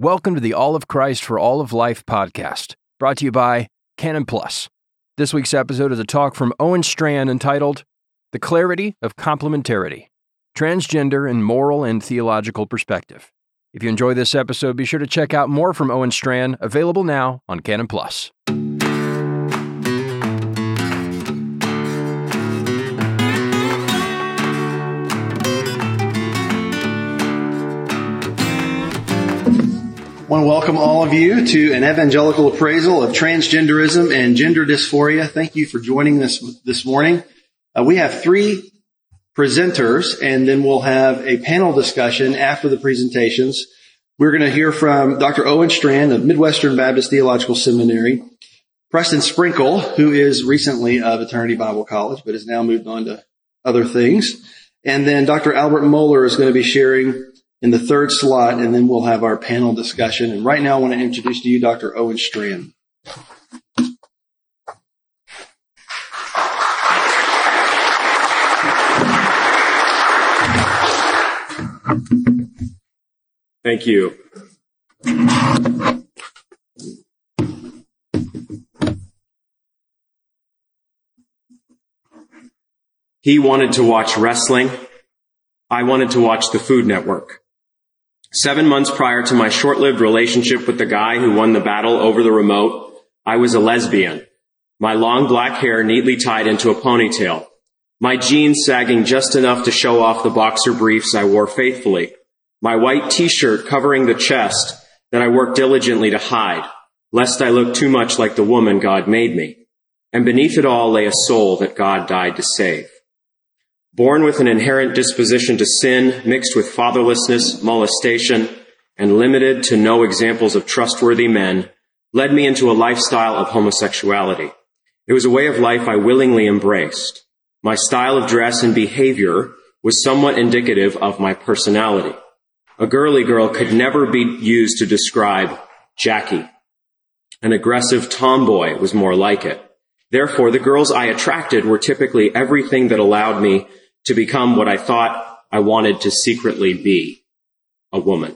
Welcome to the All of Christ for All of Life podcast, brought to you by Canon Plus. This week's episode is a talk from Owen Strachan entitled The Clarity of Complementarity Transgender and Moral and Theological Perspective. If you enjoy this episode, be sure to check out more from Owen Strachan, available now on Canon Plus. I want to welcome all of you to an evangelical appraisal of transgenderism and gender dysphoria. Thank you for joining us this morning. Uh, we have three presenters and then we'll have a panel discussion after the presentations. We're going to hear from Dr. Owen Strachan of Midwestern Baptist Theological Seminary, Preston Sprinkle, who is recently of Eternity Bible College, but has now moved on to other things. And then Dr. Albert Mohler is going to be sharing in the third slot, and then we'll have our panel discussion. And right now I want to introduce to you Dr. Owen Strachan. Thank you. He wanted to watch wrestling. I wanted to watch the Food Network. Seven months prior to my short-lived relationship with the guy who won the battle over the remote, I was a lesbian. My long black hair neatly tied into a ponytail. My jeans sagging just enough to show off the boxer briefs I wore faithfully. My white t-shirt covering the chest that I worked diligently to hide, lest I look too much like the woman God made me. And beneath it all lay a soul that God died to save. Born with an inherent disposition to sin, mixed with fatherlessness, molestation, and limited to no examples of trustworthy men, led me into a lifestyle of homosexuality. It was a way of life I willingly embraced. My style of dress and behavior was somewhat indicative of my personality. A girly girl could never be used to describe Jackie. An aggressive tomboy was more like it. Therefore, the girls I attracted were typically everything that allowed me to become what I thought I wanted to secretly be, a woman.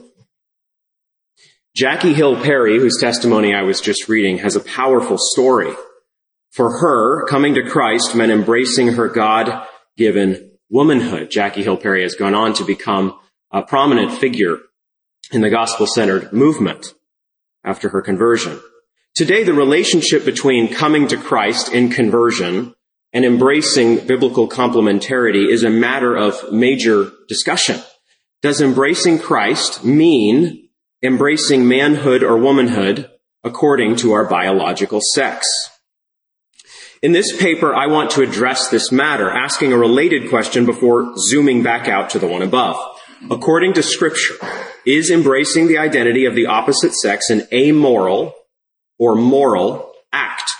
Jackie Hill Perry, whose testimony I was just reading, has a powerful story. For her, coming to Christ meant embracing her God-given womanhood. Jackie Hill Perry has gone on to become a prominent figure in the gospel-centered movement after her conversion. Today, the relationship between coming to Christ in conversion and embracing biblical complementarity is a matter of major discussion. Does embracing Christ mean embracing manhood or womanhood according to our biological sex? In this paper, I want to address this matter, asking a related question before zooming back out to the one above. According to scripture, is embracing the identity of the opposite sex an amoral or moral act?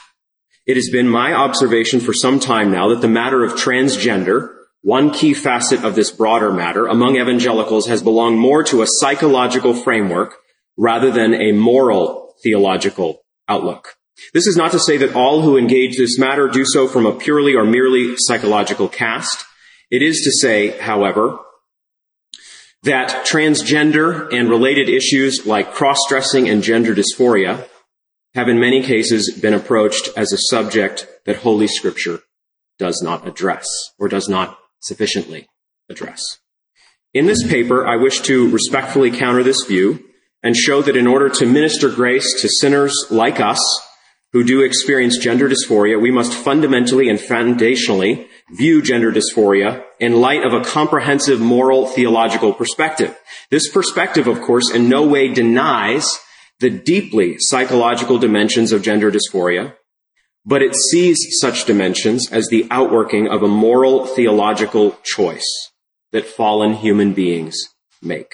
It has been my observation for some time now that the matter of transgender, one key facet of this broader matter among evangelicals has belonged more to a psychological framework rather than a moral theological outlook. This is not to say that all who engage this matter do so from a purely or merely psychological cast. It is to say, however, that transgender and related issues like cross-dressing and gender dysphoria have in many cases been approached as a subject that Holy Scripture does not address or does not sufficiently address. In this paper, I wish to respectfully counter this view and show that in order to minister grace to sinners like us who do experience gender dysphoria, we must fundamentally and foundationally view gender dysphoria in light of a comprehensive moral theological perspective. This perspective, of course, in no way denies the deeply psychological dimensions of gender dysphoria, but it sees such dimensions as the outworking of a moral theological choice that fallen human beings make.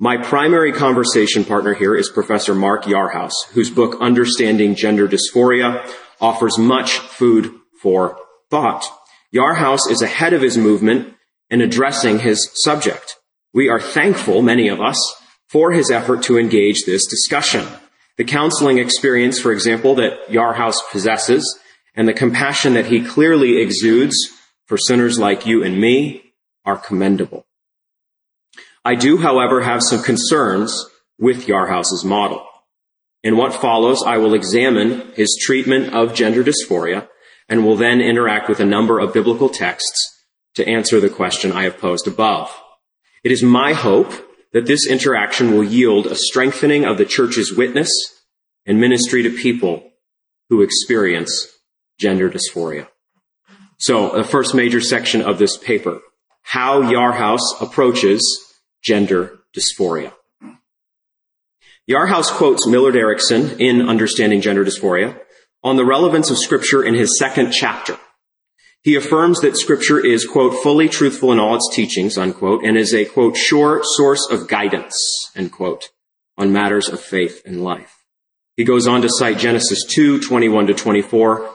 My primary conversation partner here is Professor Mark Yarhouse, whose book Understanding Gender Dysphoria offers much food for thought. Yarhouse is ahead of his movement in addressing his subject. We are thankful, many of us, for his effort to engage this discussion. The counseling experience, for example, that Yarhouse possesses and the compassion that he clearly exudes for sinners like you and me are commendable. I do, however, have some concerns with Yarhouse's model. In what follows, I will examine his treatment of gender dysphoria and will then interact with a number of biblical texts to answer the question I have posed above. It is my hope that this interaction will yield a strengthening of the church's witness and ministry to people who experience gender dysphoria. So the first major section of this paper, how Yarhouse approaches gender dysphoria. Yarhouse quotes Millard Erickson in Understanding Gender Dysphoria on the relevance of scripture in his second chapter. He affirms that scripture is, quote, fully truthful in all its teachings, unquote, and is a, quote, sure source of guidance, end quote, on matters of faith and life. He goes on to cite Genesis 2, 21 to 24,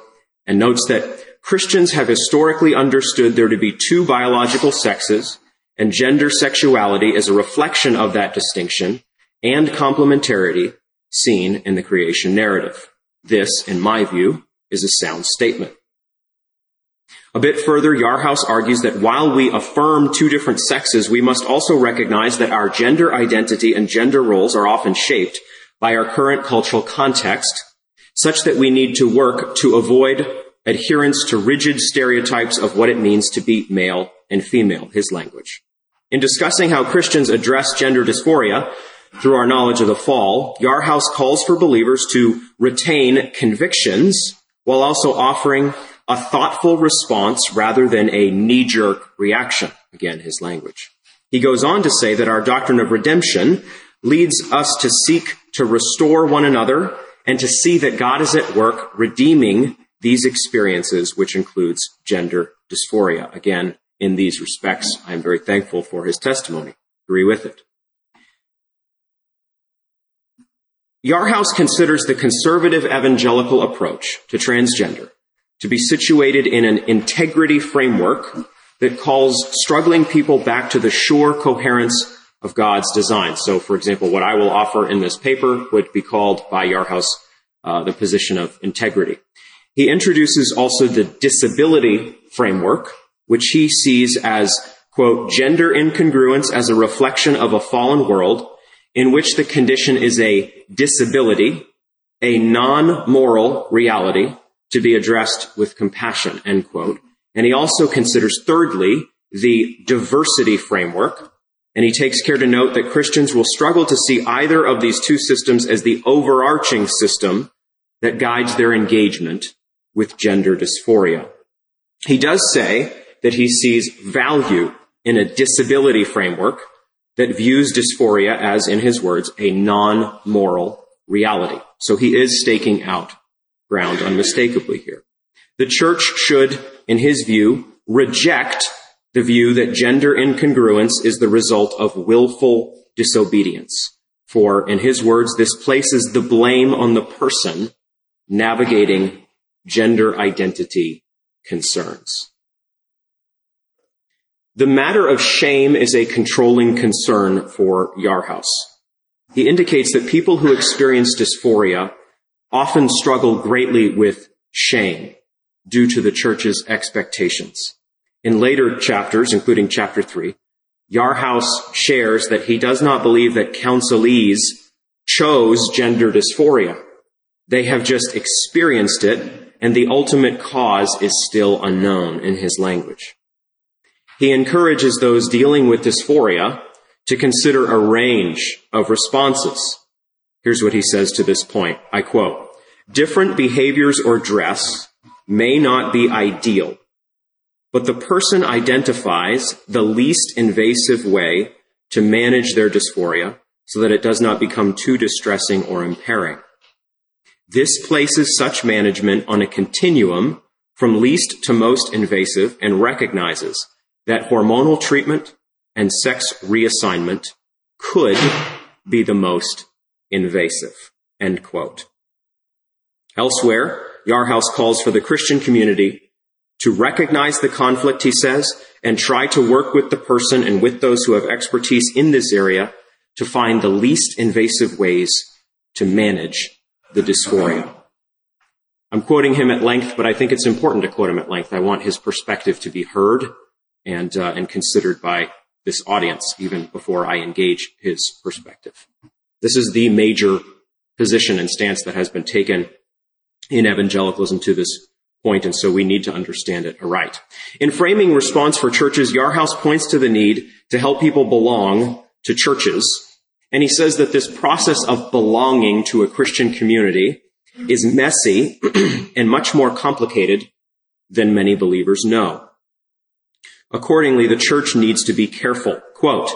and notes that Christians have historically understood there to be two biological sexes, and gender sexuality is a reflection of that distinction and complementarity seen in the creation narrative. This, in my view, is a sound statement. A bit further, Yarhouse argues that while we affirm two different sexes, we must also recognize that our gender identity and gender roles are often shaped by our current cultural context, such that we need to work to avoid adherence to rigid stereotypes of what it means to be male and female, his language. In discussing how Christians address gender dysphoria through our knowledge of the fall, Yarhouse calls for believers to retain convictions while also offering a thoughtful response rather than a knee-jerk reaction. Again, his language. He goes on to say that our doctrine of redemption leads us to seek to restore one another and to see that God is at work redeeming these experiences, which includes gender dysphoria. Again, in these respects, I am very thankful for his testimony. Agree with it. Yarhouse considers the conservative evangelical approach to transgender to be situated in an integrity framework that calls struggling people back to the sure coherence of God's design. So, for example, what I will offer in this paper would be called by Yarhouse uh, the position of integrity. He introduces also the disability framework, which he sees as, quote, gender incongruence as a reflection of a fallen world in which the condition is a disability, a non-moral reality, to be addressed with compassion, end quote. And he also considers thirdly, the diversity framework. And he takes care to note that Christians will struggle to see either of these two systems as the overarching system that guides their engagement with gender dysphoria. He does say that he sees value in a disability framework that views dysphoria as, in his words, a non-moral reality. So he is staking out ground unmistakably here. The church should, in his view, reject the view that gender incongruence is the result of willful disobedience. For, in his words, this places the blame on the person navigating gender identity concerns. The matter of shame is a controlling concern for Yarhouse. He indicates that people who experience dysphoria often struggle greatly with shame due to the church's expectations. In later chapters, including chapter three, Yarhouse shares that he does not believe that counselees chose gender dysphoria. They have just experienced it, and the ultimate cause is still unknown in his language. He encourages those dealing with dysphoria to consider a range of responses Here's what he says to this point. I quote, different behaviors or dress may not be ideal, but the person identifies the least invasive way to manage their dysphoria so that it does not become too distressing or impairing. This places such management on a continuum from least to most invasive and recognizes that hormonal treatment and sex reassignment could be the most invasive. End quote. Elsewhere, Yarhouse calls for the Christian community to recognize the conflict, he says, and try to work with the person and with those who have expertise in this area to find the least invasive ways to manage the dysphoria. I'm quoting him at length, but I think it's important to quote him at length. I want his perspective to be heard and, uh, and considered by this audience even before I engage his perspective. This is the major position and stance that has been taken in evangelicalism to this point, and so we need to understand it aright. In framing response for churches, Yarhouse points to the need to help people belong to churches, and he says that this process of belonging to a Christian community is messy and much more complicated than many believers know. Accordingly, the church needs to be careful. Quote,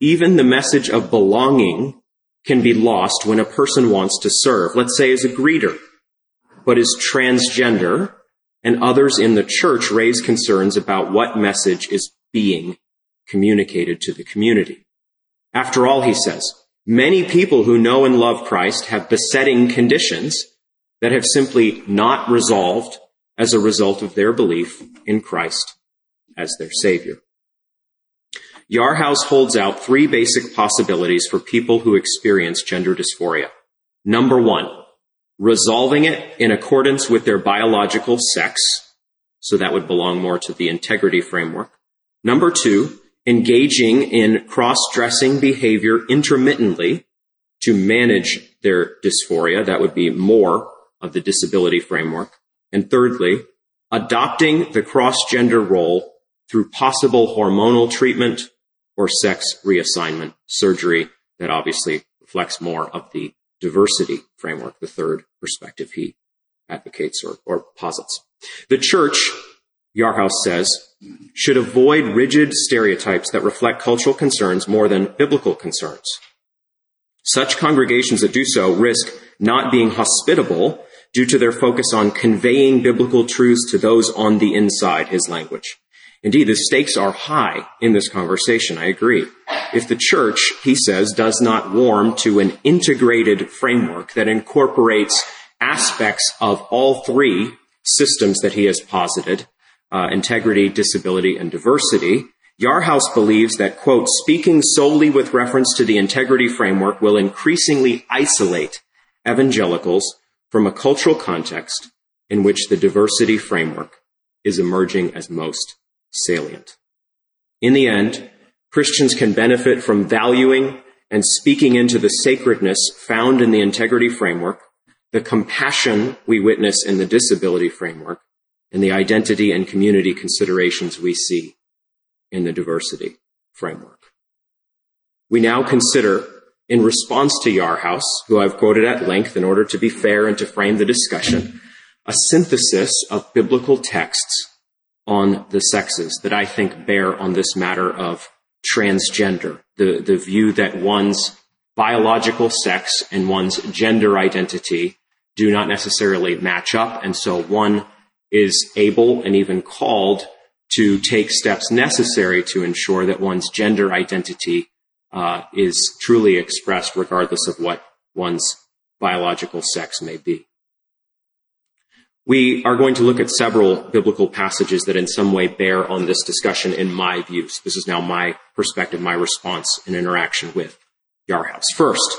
even the message of belonging can be lost when a person wants to serve, let's say as a greeter, but is transgender, and others in the church raise concerns about what message is being communicated to the community. After all, he says, many people who know and love Christ have besetting conditions that have simply not resolved as a result of their belief in Christ as their Savior. Yarhouse holds out three basic possibilities for people who experience gender dysphoria. Number one, resolving it in accordance with their biological sex, so that would belong more to the integrity framework. Number two, engaging in cross-dressing behavior intermittently to manage their dysphoria, that would be more of the disability framework. And thirdly, adopting the cross-gender role through possible hormonal treatment or sex reassignment surgery that obviously reflects more of the diversity framework, the third perspective he advocates or, or posits. The church, Yarhouse says, should avoid rigid stereotypes that reflect cultural concerns more than biblical concerns. Such congregations that do so risk not being hospitable due to their focus on conveying biblical truths to those on the inside, his language. Indeed, the stakes are high in this conversation. I agree. If the church, he says, does not warm to an integrated framework that incorporates aspects of all three systems that he has posited, uh, integrity, disability, and diversity, Yarhouse believes that, quote, speaking solely with reference to the integrity framework will increasingly isolate evangelicals from a cultural context in which the diversity framework is emerging as most salient. In the end, Christians can benefit from valuing and speaking into the sacredness found in the integrity framework, the compassion we witness in the disability framework, and the identity and community considerations we see in the diversity framework. We now consider, in response to Yarhouse, who I've quoted at length in order to be fair and to frame the discussion, a synthesis of biblical texts on the sexes that I think bear on this matter of transgender, the, the view that one's biological sex and one's gender identity do not necessarily match up. And so one is able and even called to take steps necessary to ensure that one's gender identity uh, is truly expressed regardless of what one's biological sex may be. We are going to look at several biblical passages that in some way bear on this discussion in my views. This is now my perspective, my response and interaction with Yarhouse. First,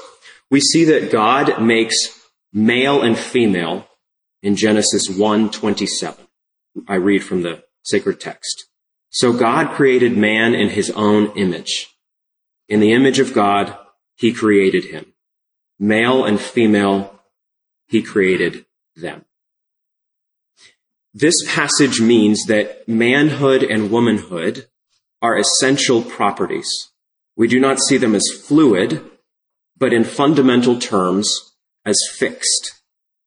we see that God makes male and female in Genesis 1:27. I read from the sacred text. So God created man in his own image. In the image of God, he created him. Male and female, he created them. This passage means that manhood and womanhood are essential properties. We do not see them as fluid, but in fundamental terms as fixed.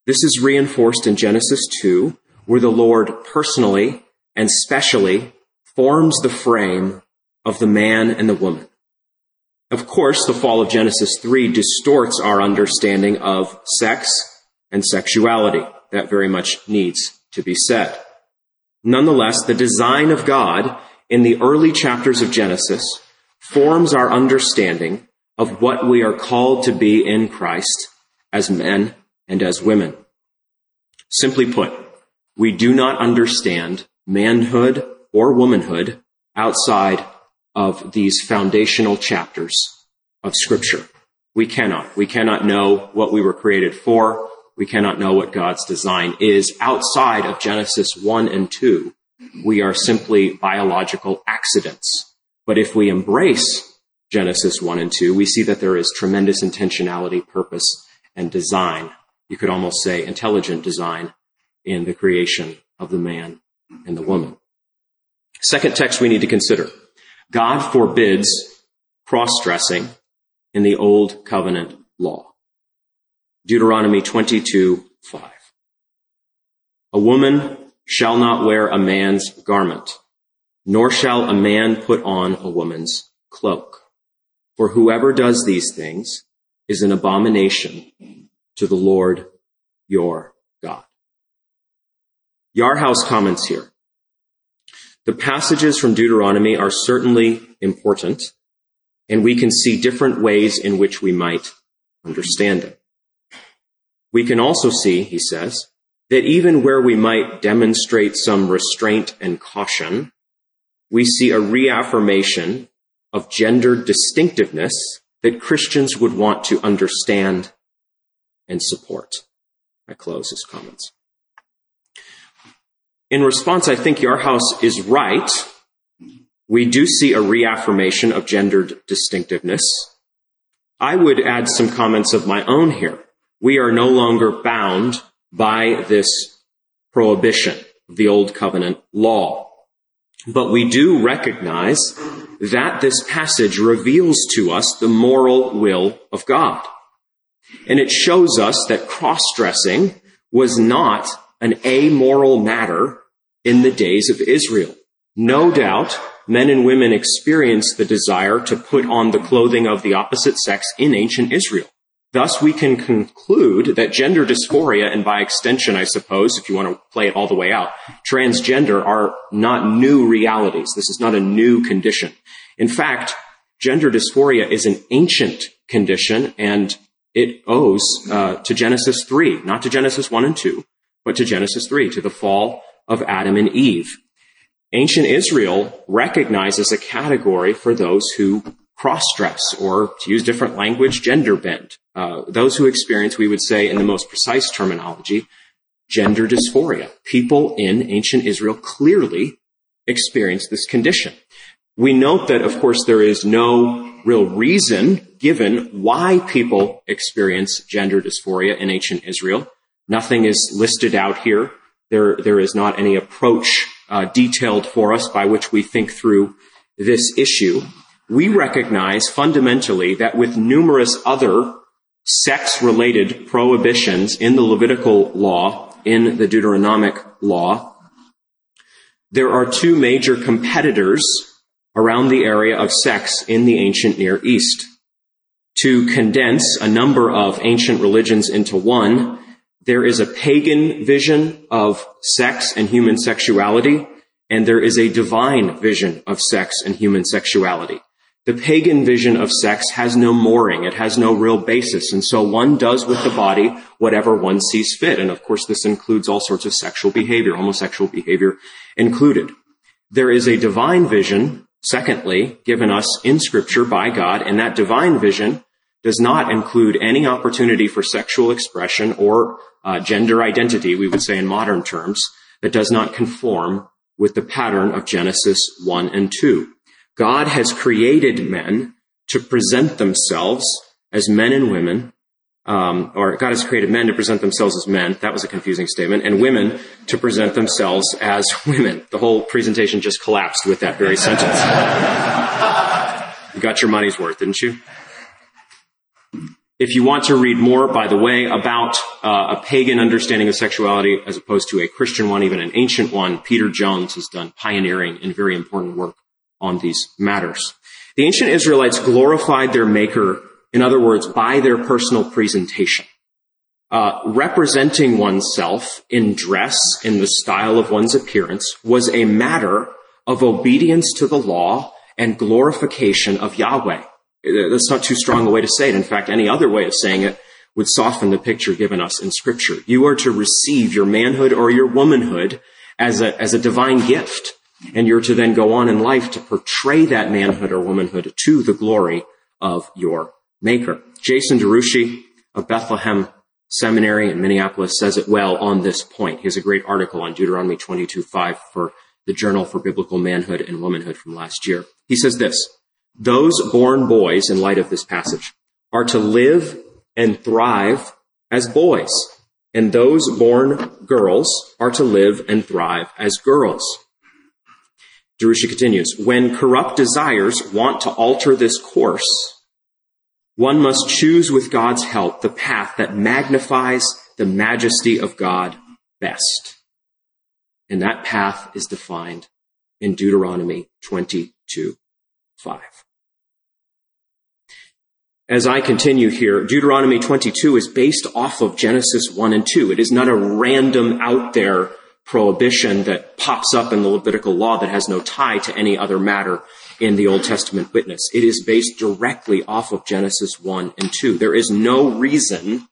This is reinforced in Genesis 2, where the Lord personally and specially forms the frame of the man and the woman. Of course, the fall of Genesis 3 distorts our understanding of sex and sexuality. That very much needs to be said. Nonetheless, the design of God in the early chapters of Genesis forms our understanding of what we are called to be in Christ as men and as women. Simply put, we do not understand manhood or womanhood outside of these foundational chapters of scripture. We cannot. We cannot know what we were created for we cannot know what God's design is outside of Genesis 1 and 2. We are simply biological accidents. But if we embrace Genesis 1 and 2, we see that there is tremendous intentionality, purpose, and design. You could almost say intelligent design in the creation of the man and the woman. Second text we need to consider. God forbids cross-dressing in the Old Covenant law. Deuteronomy 22, 5. A woman shall not wear a man's garment, nor shall a man put on a woman's cloak. For whoever does these things is an abomination to the Lord your God. Yarhouse comments here. The passages from Deuteronomy are certainly important, and we can see different ways in which we might understand them. We can also see, he says, that even where we might demonstrate some restraint and caution, we see a reaffirmation of gender distinctiveness that Christians would want to understand and support. I close his comments. In response, I think Yarhouse is right. We do see a reaffirmation of gendered distinctiveness. I would add some comments of my own here. We are no longer bound by this prohibition of the Old Covenant law. But we do recognize that this passage reveals to us the moral will of God. And it shows us that cross-dressing was not an amoral matter in the days of Israel. No doubt, men and women experienced the desire to put on the clothing of the opposite sex in ancient Israel. Thus, we can conclude that gender dysphoria, and by extension, I suppose, if you want to play it all the way out, transgender are not new realities. This is not a new condition. In fact, gender dysphoria is an ancient condition, and it owes uh, to Genesis 3, not to Genesis 1 and 2, but to Genesis 3, to the fall of Adam and Eve. Ancient Israel recognizes a category for those who cross-dress, or to use different language, gender bend. Uh, those who experience, we would say in the most precise terminology, gender dysphoria. People in ancient Israel clearly experienced this condition. We note that, of course, there is no real reason given why people experience gender dysphoria in ancient Israel. Nothing is listed out here. There, there is not any approach uh, detailed for us by which we think through this issue we recognize fundamentally that with numerous other sex-related prohibitions in the Levitical law, in the Deuteronomic law, there are two major competitors around the area of sex in the ancient Near East. To condense a number of ancient religions into one, there is a pagan vision of sex and human sexuality, and there is a divine vision of sex and human sexuality. The pagan vision of sex has no mooring. It has no real basis. And so one does with the body whatever one sees fit. And of course, this includes all sorts of sexual behavior, homosexual behavior included. There is a divine vision, secondly, given us in scripture by God. And that divine vision does not include any opportunity for sexual expression or uh, gender identity, we would say in modern terms, that does not conform with the pattern of Genesis 1 and 2. God has created men to present themselves as men and women, um, or God has created men to present themselves as men. That was a confusing statement, and women to present themselves as women. The whole presentation just collapsed with that very sentence. you got your money's worth, didn't you? If you want to read more, by the way, about uh, a pagan understanding of sexuality as opposed to a Christian one, even an ancient one, Peter Jones has done pioneering and very important work on these matters. The ancient Israelites glorified their maker, in other words, by their personal presentation. Uh, representing oneself in dress, in the style of one's appearance, was a matter of obedience to the law and glorification of Yahweh. Uh, that's not too strong a way to say it. In fact, any other way of saying it would soften the picture given us in scripture. You are to receive your manhood or your womanhood as a, as a divine gift. And you're to then go on in life to portray that manhood or womanhood to the glory of your maker. Jason DeRouchie of Bethlehem Seminary in Minneapolis says it well on this point. He has a great article on Deuteronomy 22.5 for the Journal for Biblical Manhood and Womanhood from last year. He says this, those born boys, in light of this passage, are to live and thrive as boys, and those born girls are to live and thrive as girls. DeRouchie continues, when corrupt desires want to alter this course, one must choose with God's help the path that magnifies the majesty of God best. And that path is defined in Deuteronomy 22, 5. As I continue here, Deuteronomy 22 is based off of Genesis 1 and 2. It is not a random out there prohibition that pops up in the Levitical law that has no tie to any other matter in the Old Testament witness. It is based directly off of Genesis 1 and 2. There is no reason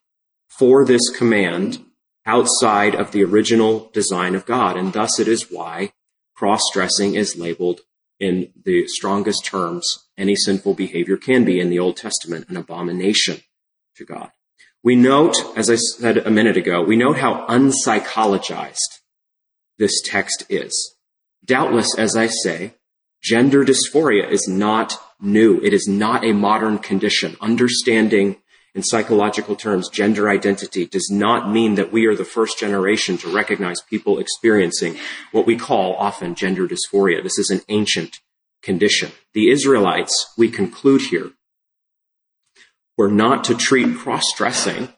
for this command outside of the original design of God, and thus it is why cross-dressing is labeled in the strongest terms any sinful behavior can be in the Old Testament an abomination to God. We note, as I said a minute ago, we note how unpsychologized this text is. Doubtless, as I say, gender dysphoria is not new. It is not a modern condition. Understanding in psychological terms, gender identity does not mean that we are the first generation to recognize people experiencing what we call often gender dysphoria. This is an ancient condition. The Israelites, we conclude here, were not to treat cross-dressing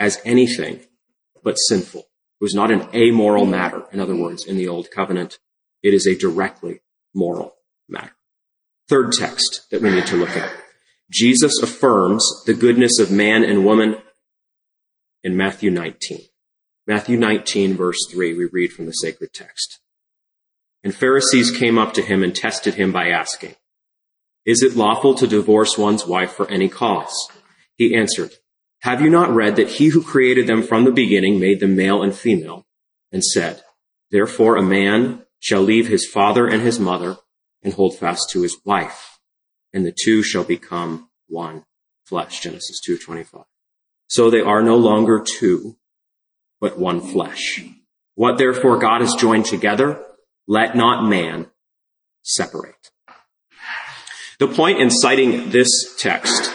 as anything but sinful. Was not an amoral matter. In other words, in the Old Covenant, it is a directly moral matter. Third text that we need to look at. Jesus affirms the goodness of man and woman in Matthew 19. Matthew 19 verse 3, we read from the sacred text. And Pharisees came up to him and tested him by asking, Is it lawful to divorce one's wife for any cause? He answered, Have you not read that he who created them from the beginning made them male and female, and said, Therefore a man shall leave his father and his mother and hold fast to his wife and the two shall become one flesh. Genesis 2:25. So they are no longer two, but one flesh. What therefore God has joined together, let not man separate. The point in citing this text,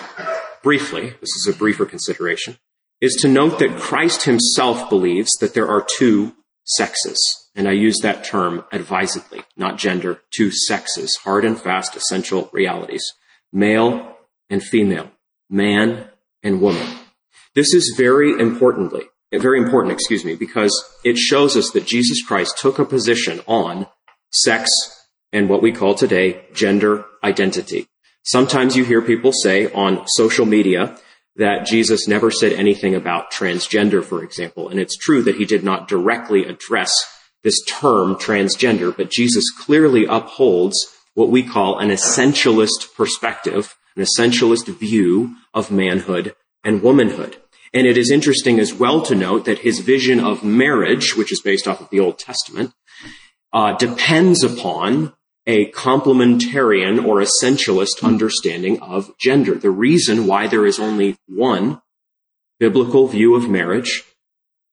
briefly, this is a briefer consideration, is to note that Christ himself believes that there are two sexes. And I use that term advisedly, not gender, two sexes, hard and fast essential realities, male and female, man and woman. This is very importantly, very important, excuse me, because it shows us that Jesus Christ took a position on sex and what we call today gender identity. Sometimes you hear people say on social media that Jesus never said anything about transgender, for example. And it's true that he did not directly address this term transgender, but Jesus clearly upholds what we call an essentialist perspective, an essentialist view of manhood and womanhood. And it is interesting as well to note that his vision of marriage, which is based off of the Old Testament, uh, depends upon a complementarian or essentialist understanding of gender. The reason why there is only one biblical view of marriage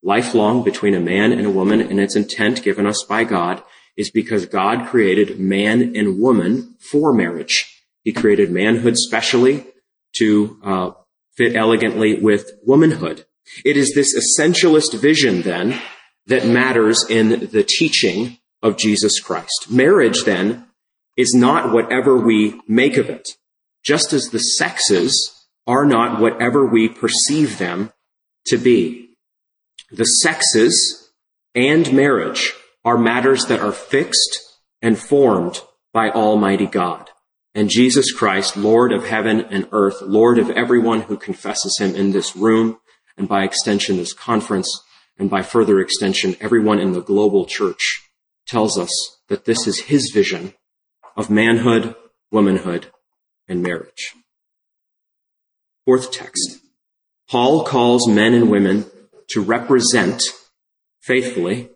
lifelong between a man and a woman and its intent given us by God is because God created man and woman for marriage. He created manhood specially to uh, fit elegantly with womanhood. It is this essentialist vision then that matters in the teaching of Jesus Christ. Marriage then is not whatever we make of it, just as the sexes are not whatever we perceive them to be the sexes and marriage are matters that are fixed and formed by Almighty God. And Jesus Christ, Lord of heaven and earth, Lord of everyone who confesses him in this room, and by extension this conference, and by further extension everyone in the global church, tells us that this is his vision of manhood, womanhood, and marriage. Fourth text. Paul calls men and women to represent faithfully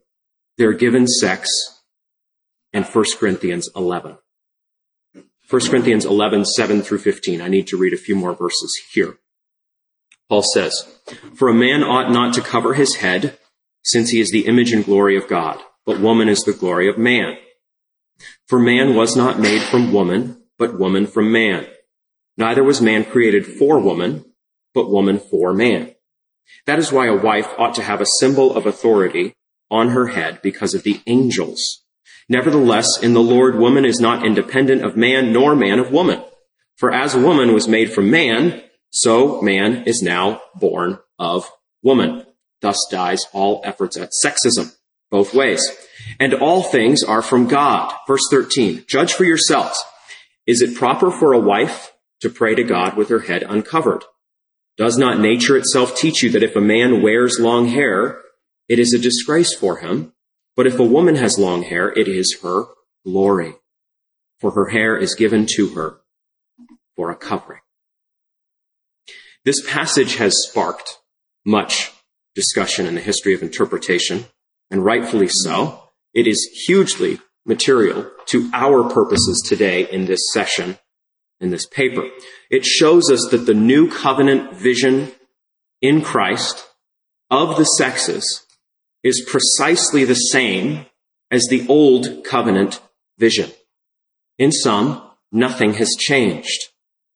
their given sex in 1 Corinthians 11. 1 Corinthians 11, 7 through 15. I need to read a few more verses here. Paul says, For a man ought not to cover his head, since he is the image and glory of God, but woman is the glory of man. For man was not made from woman, but woman from man. Neither was man created for woman, but woman for man. That is why a wife ought to have a symbol of authority on her head because of the angels. Nevertheless, in the Lord, woman is not independent of man, nor man of woman. For as woman was made from man, so man is now born of woman. Thus dies all efforts at sexism, both ways. And all things are from God. Verse 13, judge for yourselves. Is it proper for a wife to pray to God with her head uncovered? Does not nature itself teach you that if a man wears long hair, it is a disgrace for him? But if a woman has long hair, it is her glory. For her hair is given to her for a covering. This passage has sparked much discussion in the history of interpretation, and rightfully so. It is hugely material to our purposes today in this session, in this paper. It shows us that the new covenant vision in Christ of the sexes is precisely the same as the old covenant vision. In sum, nothing has changed.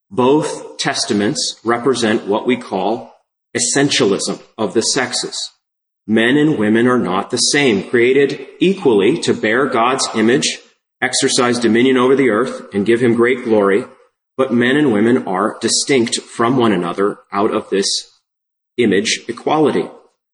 Both testaments represent what we call essentialism of the sexes. Men and women are not the same, created equally to bear God's image, exercise dominion over the earth, and give him great glory, but men and women are distinct from one another out of this image equality.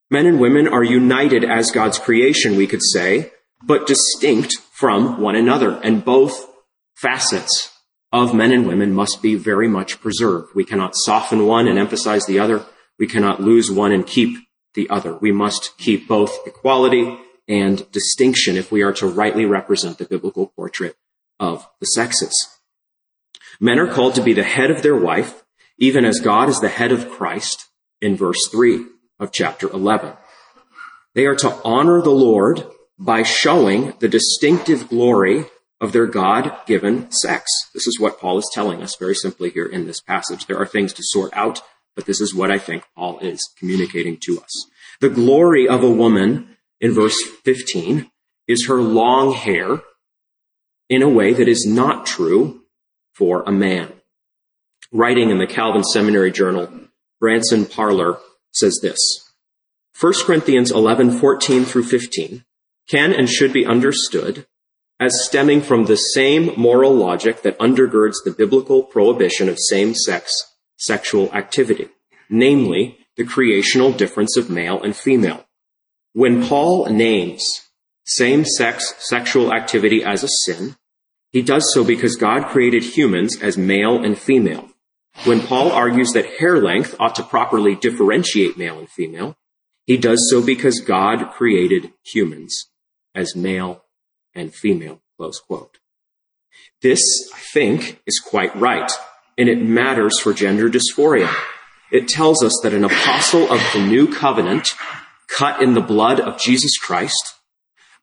Men and women are united as God's creation, we could say, but distinct from one another. And both facets of men and women must be very much preserved. We cannot soften one and emphasize the other. We cannot lose one and keep the other. We must keep both equality and distinction if we are to rightly represent the biblical portrait of the sexes. Men are called to be the head of their wife, even as God is the head of Christ in verse 3 of chapter 11. They are to honor the Lord by showing the distinctive glory of their God given sex. This is what Paul is telling us very simply here in this passage. There are things to sort out, but this is what I think Paul is communicating to us. The glory of a woman in verse 15 is her long hair in a way that is not true for a man. Writing in the Calvin Seminary Journal, Branson Parler says this 1 Corinthians 11, 14 through 15 can and should be understood as stemming from the same moral logic that undergirds the biblical prohibition of same sex sexual activity, namely the creational difference of male and female. When Paul names same sex sexual activity as a sin, he does so because God created humans as male and female. When Paul argues that hair length ought to properly differentiate male and female, he does so because God created humans as male and female. Close quote. This, I think, is quite right, and it matters for gender dysphoria. It tells us that an apostle of the new covenant, cut in the blood of Jesus Christ,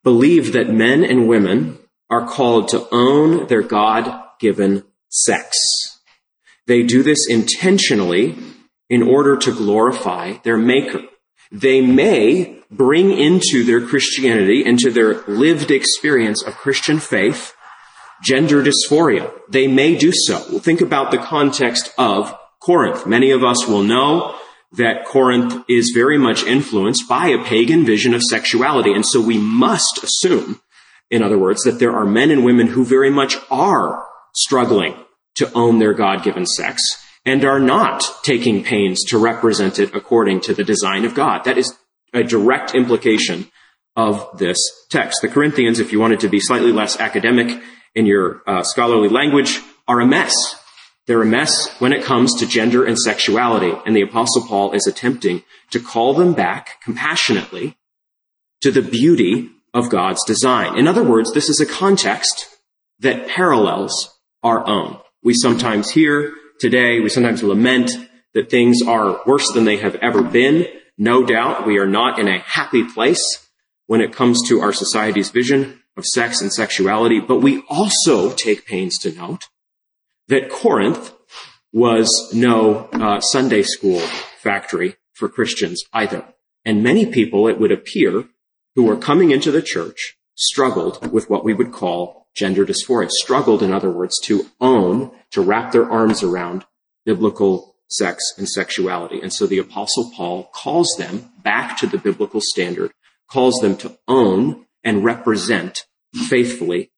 believed that men and women are called to own their God given sex. They do this intentionally in order to glorify their maker. They may bring into their Christianity, into their lived experience of Christian faith, gender dysphoria. They may do so. Well, think about the context of Corinth. Many of us will know that Corinth is very much influenced by a pagan vision of sexuality. And so we must assume, in other words, that there are men and women who very much are struggling to own their God-given sex and are not taking pains to represent it according to the design of God. That is a direct implication of this text. The Corinthians, if you wanted to be slightly less academic in your uh, scholarly language, are a mess. They're a mess when it comes to gender and sexuality. And the apostle Paul is attempting to call them back compassionately to the beauty of God's design. In other words, this is a context that parallels our own. We sometimes hear today, we sometimes lament that things are worse than they have ever been. No doubt we are not in a happy place when it comes to our society's vision of sex and sexuality, but we also take pains to note that Corinth was no uh, Sunday school factory for Christians either. And many people, it would appear, who were coming into the church struggled with what we would call gender dysphoria, struggled, in other words, to own, to wrap their arms around biblical sex and sexuality. And so the apostle Paul calls them back to the biblical standard, calls them to own and represent faithfully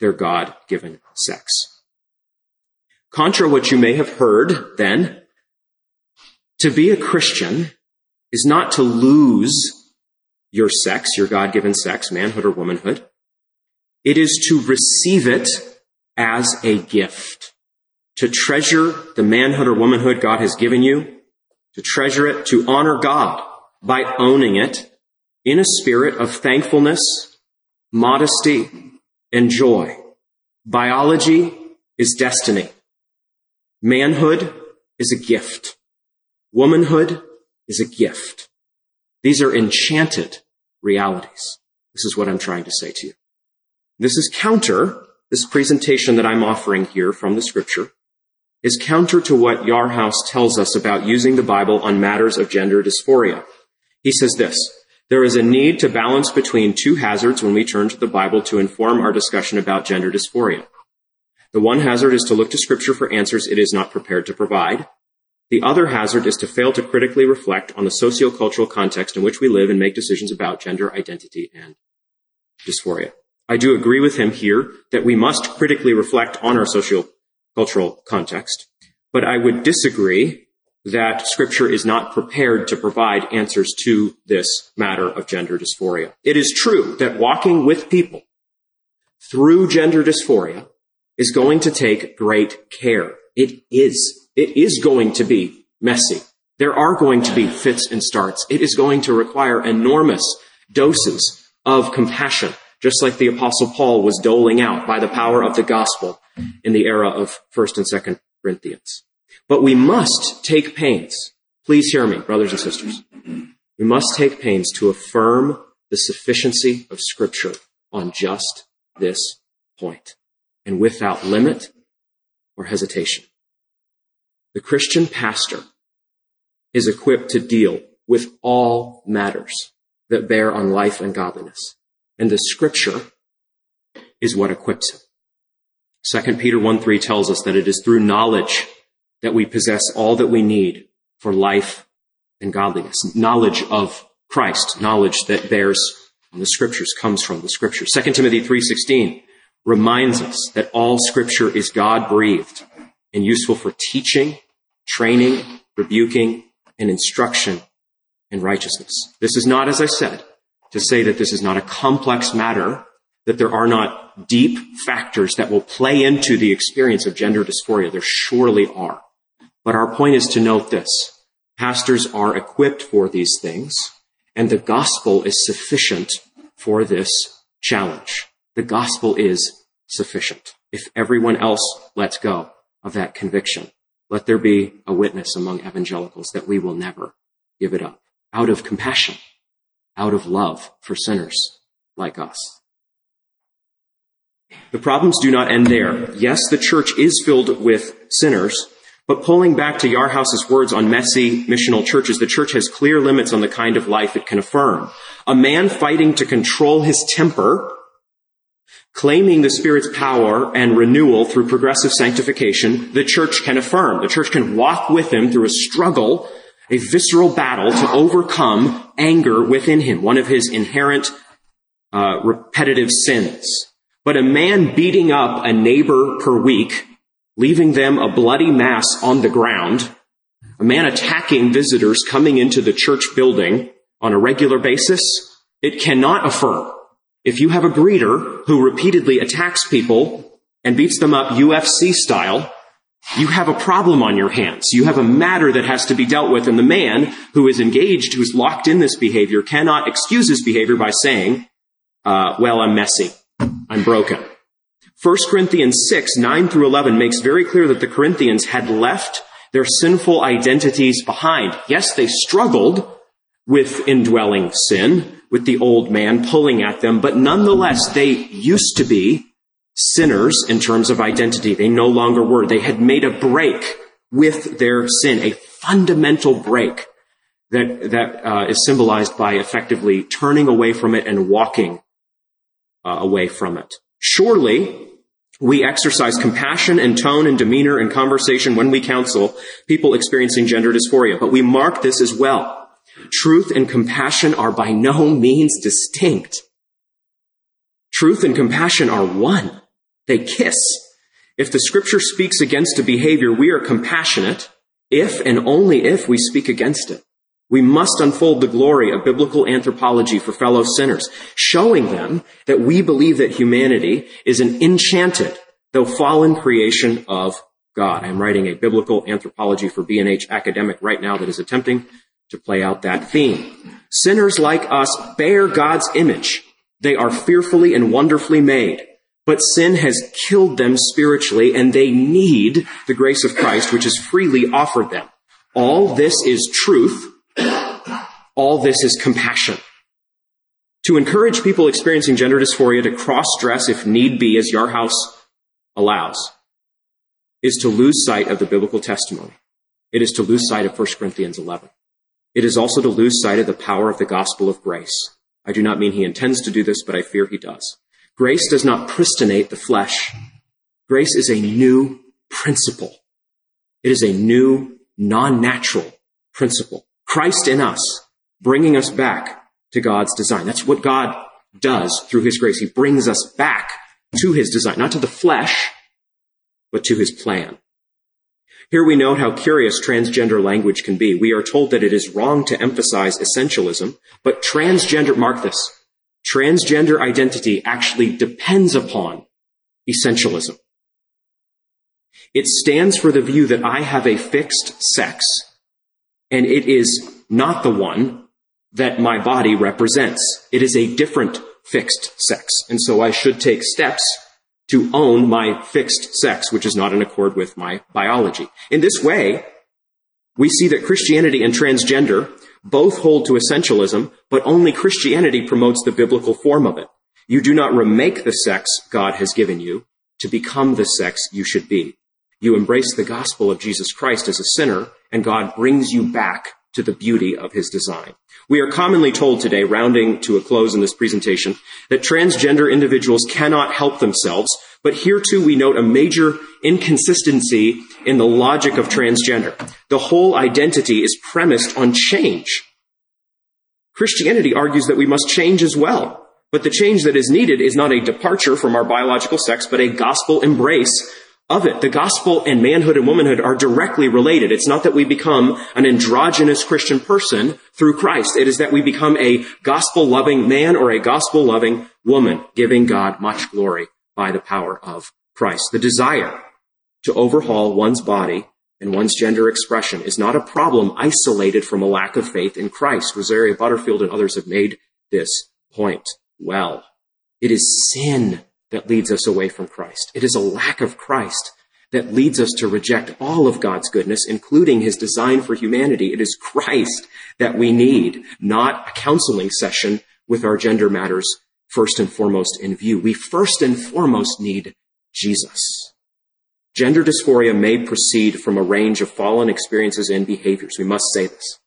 their God-given sex. Contra what you may have heard then, to be a Christian is not to lose your sex, your God-given sex, manhood or womanhood. It is to receive it as a gift, to treasure the manhood or womanhood God has given you, to treasure it, to honor God by owning it in a spirit of thankfulness, modesty, and joy. Biology is destiny. Manhood is a gift. Womanhood is a gift. These are enchanted realities. This is what I'm trying to say to you. This is counter, this presentation that I'm offering here from the scripture is counter to what Yarhouse tells us about using the Bible on matters of gender dysphoria. He says this, there is a need to balance between two hazards when we turn to the Bible to inform our discussion about gender dysphoria. The one hazard is to look to scripture for answers it is not prepared to provide. The other hazard is to fail to critically reflect on the sociocultural context in which we live and make decisions about gender identity and dysphoria. I do agree with him here that we must critically reflect on our sociocultural context, but I would disagree that scripture is not prepared to provide answers to this matter of gender dysphoria. It is true that walking with people through gender dysphoria is going to take great care. It is it is going to be messy. There are going to be fits and starts. It is going to require enormous doses of compassion, just like the apostle Paul was doling out by the power of the gospel in the era of 1st and 2nd Corinthians. But we must take pains. Please hear me, brothers and sisters. We must take pains to affirm the sufficiency of scripture on just this point and without limit or hesitation. The Christian pastor is equipped to deal with all matters that bear on life and godliness. And the scripture is what equips him. 2 Peter 1 3 tells us that it is through knowledge that we possess all that we need for life and godliness. Knowledge of Christ, knowledge that bears on the scriptures, comes from the scriptures. 2 Timothy 3.16 reminds us that all scripture is God breathed and useful for teaching, training, rebuking, and instruction in righteousness. This is not, as I said, to say that this is not a complex matter, that there are not deep factors that will play into the experience of gender dysphoria. There surely are. But our point is to note this. Pastors are equipped for these things, and the gospel is sufficient for this challenge. The gospel is sufficient. If everyone else lets go, of that conviction. Let there be a witness among evangelicals that we will never give it up out of compassion, out of love for sinners like us. The problems do not end there. Yes, the church is filled with sinners, but pulling back to Yarhouse's words on messy missional churches, the church has clear limits on the kind of life it can affirm. A man fighting to control his temper Claiming the Spirit's power and renewal through progressive sanctification, the church can affirm. The church can walk with him through a struggle, a visceral battle to overcome anger within him, one of his inherent uh, repetitive sins. But a man beating up a neighbor per week, leaving them a bloody mass on the ground, a man attacking visitors coming into the church building on a regular basis, it cannot affirm if you have a greeter who repeatedly attacks people and beats them up UFC style, you have a problem on your hands. You have a matter that has to be dealt with. And the man who is engaged, who's locked in this behavior, cannot excuse his behavior by saying, uh, well, I'm messy. I'm broken. 1 Corinthians 6, 9 through 11 makes very clear that the Corinthians had left their sinful identities behind. Yes, they struggled with indwelling sin, with the old man pulling at them, but nonetheless, they used to be sinners in terms of identity. They no longer were. They had made a break with their sin, a fundamental break that, that uh, is symbolized by effectively turning away from it and walking uh, away from it. Surely, we exercise compassion and tone and demeanor and conversation when we counsel people experiencing gender dysphoria, but we mark this as well. Truth and compassion are by no means distinct. Truth and compassion are one. They kiss. If the scripture speaks against a behavior, we are compassionate if and only if we speak against it. We must unfold the glory of biblical anthropology for fellow sinners, showing them that we believe that humanity is an enchanted, though fallen creation of God. I'm writing a biblical anthropology for B&H academic right now that is attempting to play out that theme. Sinners like us bear God's image. They are fearfully and wonderfully made. But sin has killed them spiritually and they need the grace of Christ, which is freely offered them. All this is truth. All this is compassion. To encourage people experiencing gender dysphoria to cross dress if need be, as Yarhouse allows, is to lose sight of the biblical testimony. It is to lose sight of 1 Corinthians 11. It is also to lose sight of the power of the gospel of grace. I do not mean he intends to do this, but I fear he does. Grace does not pristinate the flesh. Grace is a new principle. It is a new, non-natural principle. Christ in us, bringing us back to God's design. That's what God does through his grace. He brings us back to his design, not to the flesh, but to his plan. Here we note how curious transgender language can be. We are told that it is wrong to emphasize essentialism, but transgender, mark this, transgender identity actually depends upon essentialism. It stands for the view that I have a fixed sex, and it is not the one that my body represents. It is a different fixed sex. And so I should take steps to own my fixed sex, which is not in accord with my biology. In this way, we see that Christianity and transgender both hold to essentialism, but only Christianity promotes the biblical form of it. You do not remake the sex God has given you to become the sex you should be. You embrace the gospel of Jesus Christ as a sinner, and God brings you back to the beauty of his design. We are commonly told today, rounding to a close in this presentation, that transgender individuals cannot help themselves, but here too we note a major inconsistency in the logic of transgender. The whole identity is premised on change. Christianity argues that we must change as well, but the change that is needed is not a departure from our biological sex, but a gospel embrace of it. The gospel and manhood and womanhood are directly related. It's not that we become an androgynous Christian person through Christ. It is that we become a gospel loving man or a gospel loving woman, giving God much glory by the power of Christ. The desire to overhaul one's body and one's gender expression is not a problem isolated from a lack of faith in Christ. Rosaria Butterfield and others have made this point well. It is sin that leads us away from Christ. It is a lack of Christ that leads us to reject all of God's goodness, including his design for humanity. It is Christ that we need, not a counseling session with our gender matters first and foremost in view. We first and foremost need Jesus. Gender dysphoria may proceed from a range of fallen experiences and behaviors. We must say this.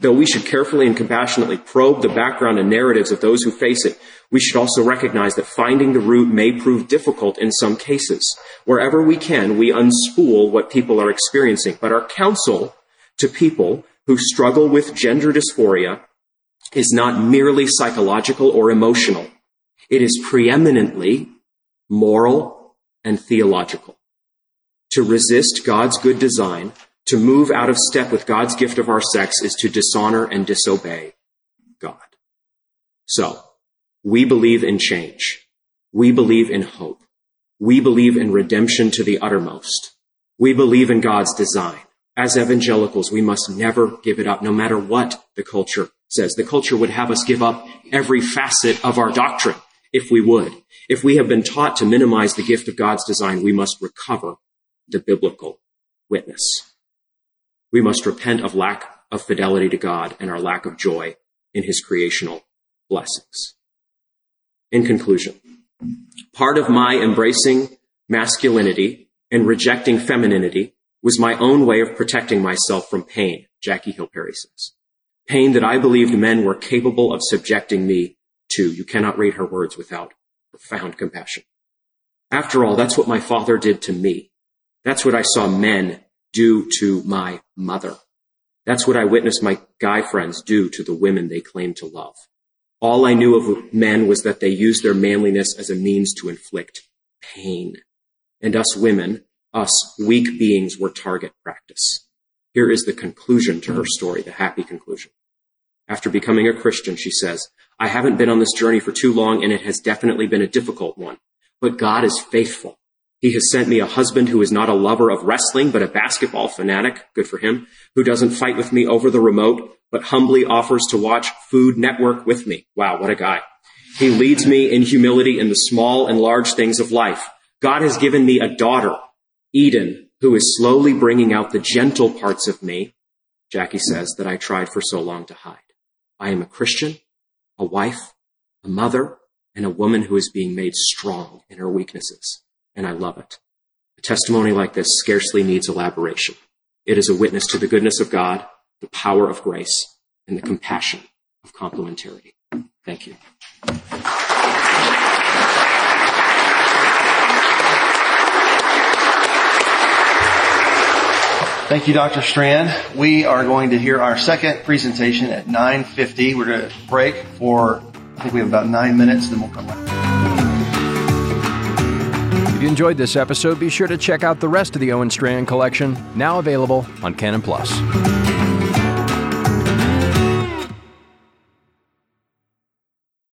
Though we should carefully and compassionately probe the background and narratives of those who face it, we should also recognize that finding the root may prove difficult in some cases. Wherever we can, we unspool what people are experiencing. But our counsel to people who struggle with gender dysphoria is not merely psychological or emotional. It is preeminently moral and theological. To resist God's good design to move out of step with God's gift of our sex is to dishonor and disobey God. So, we believe in change. We believe in hope. We believe in redemption to the uttermost. We believe in God's design. As evangelicals, we must never give it up, no matter what the culture says. The culture would have us give up every facet of our doctrine if we would. If we have been taught to minimize the gift of God's design, we must recover the biblical witness. We must repent of lack of fidelity to God and our lack of joy in his creational blessings. In conclusion, part of my embracing masculinity and rejecting femininity was my own way of protecting myself from pain, Jackie Hill Perry says. Pain that I believed men were capable of subjecting me to. You cannot read her words without profound compassion. After all, that's what my father did to me. That's what I saw men do to my mother. That's what I witnessed my guy friends do to the women they claim to love. All I knew of men was that they used their manliness as a means to inflict pain. And us women, us weak beings, were target practice. Here is the conclusion to her story, the happy conclusion. After becoming a Christian, she says, I haven't been on this journey for too long and it has definitely been a difficult one, but God is faithful. He has sent me a husband who is not a lover of wrestling, but a basketball fanatic. Good for him. Who doesn't fight with me over the remote, but humbly offers to watch Food Network with me. Wow, what a guy. He leads me in humility in the small and large things of life. God has given me a daughter, Eden, who is slowly bringing out the gentle parts of me, Jackie says, that I tried for so long to hide. I am a Christian, a wife, a mother, and a woman who is being made strong in her weaknesses and I love it. A testimony like this scarcely needs elaboration. It is a witness to the goodness of God, the power of grace, and the compassion of complementarity. Thank you. Thank you, Dr. Strachan. We are going to hear our second presentation at 9.50. We're going to break for, I think we have about nine minutes, then we'll come back. If you enjoyed this episode, be sure to check out the rest of the Owen Strachan collection, now available on Canon Plus.